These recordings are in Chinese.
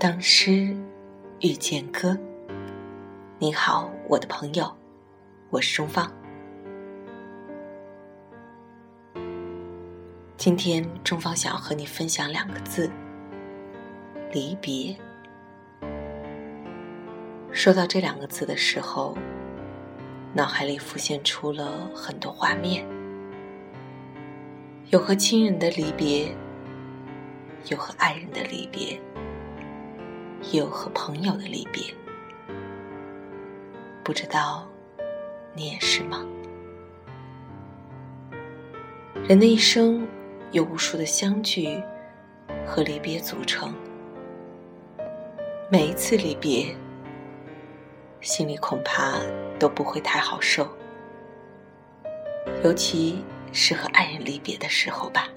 当诗遇见歌，你好，我的朋友，我是钟芳。今天钟芳想要和你分享两个字：离别。说到这两个字的时候，脑海里浮现出了很多画面，有和亲人的离别，有和爱人的离别。也有和朋友的离别，不知道你也是吗？人的一生由无数的相聚和离别组成，每一次离别，心里恐怕都不会太好受，尤其是和爱人离别的时候吧。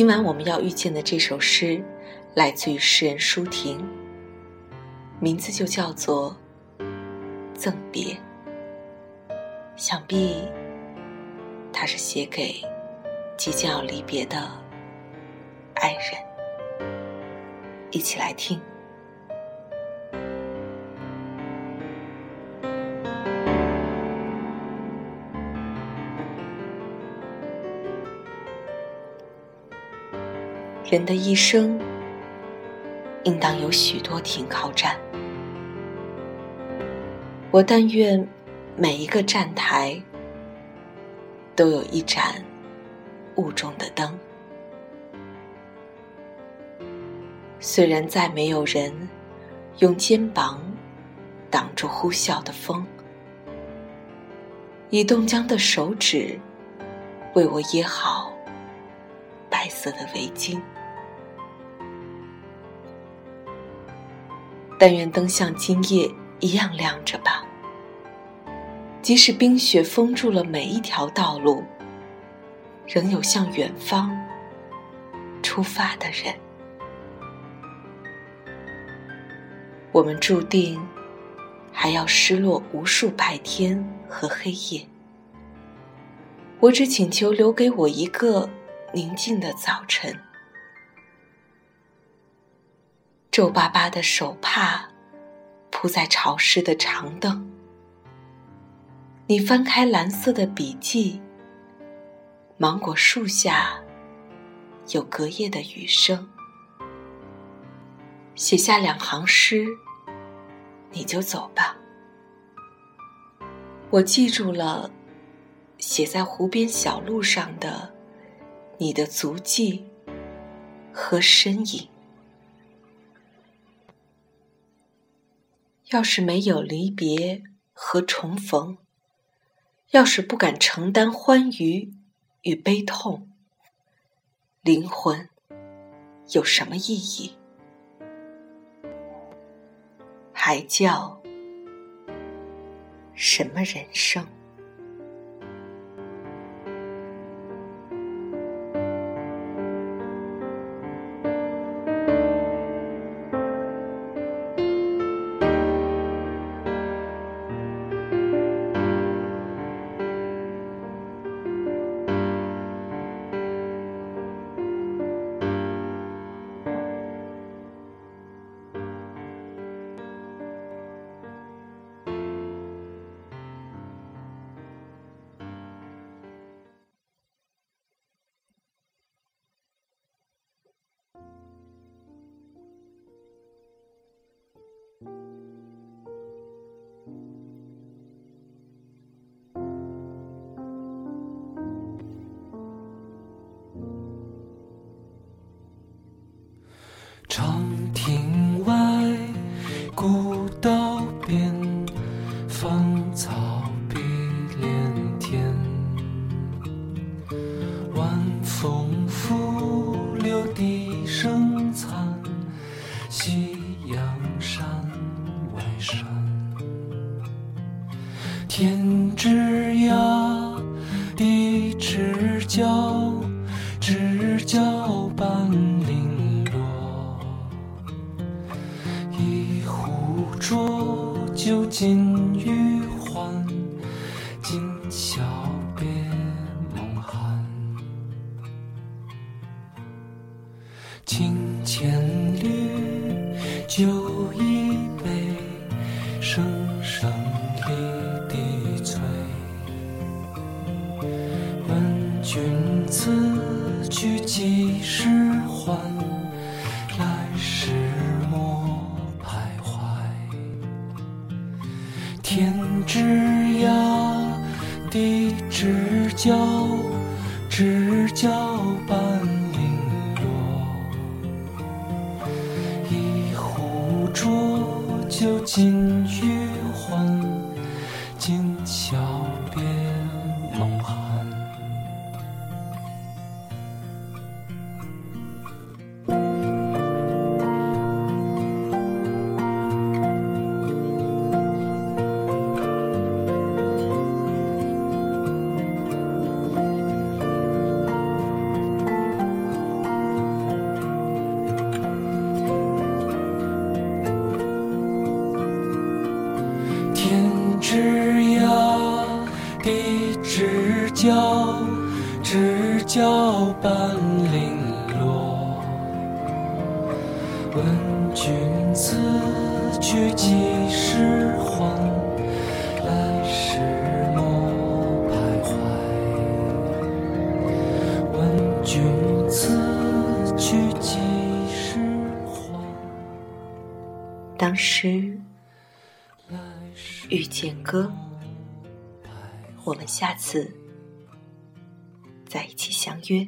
今晚我们要遇见的这首诗，来自于诗人舒婷，名字就叫做《赠别》。想必，它是写给即将要离别的爱人。一起来听。人的一生，应当有许多停靠站。我但愿每一个站台，都有一盏雾中的灯。虽然再没有人用肩膀挡住呼啸的风，以冻僵的手指为我掖好白色的围巾。但愿灯像今夜一样亮着吧，即使冰雪封住了每一条道路，仍有向远方出发的人。我们注定还要失落无数白天和黑夜。我只请求留给我一个宁静的早晨。皱巴巴的手帕铺在潮湿的长凳，你翻开蓝色的笔记，芒果树下有隔夜的雨声，写下两行诗，你就走吧。我记住了写在湖边小路上的你的足迹和身影。要是没有离别和重逢，要是不敢承担欢愉与悲痛，灵魂有什么意义？还叫什么人生？夕阳山外山。天之涯，地之角，知交半零落。一壶。浊酒尽余欢，今宵别梦寒。酒一杯，声声离地催。问君此去几时还？来时莫徘徊。天之涯，地之角，知交究竟天之涯，地之角，知交半零落。问君此去几时还？来时莫徘徊。问君此去几时还？当时遇见歌，我们下次再一起相约。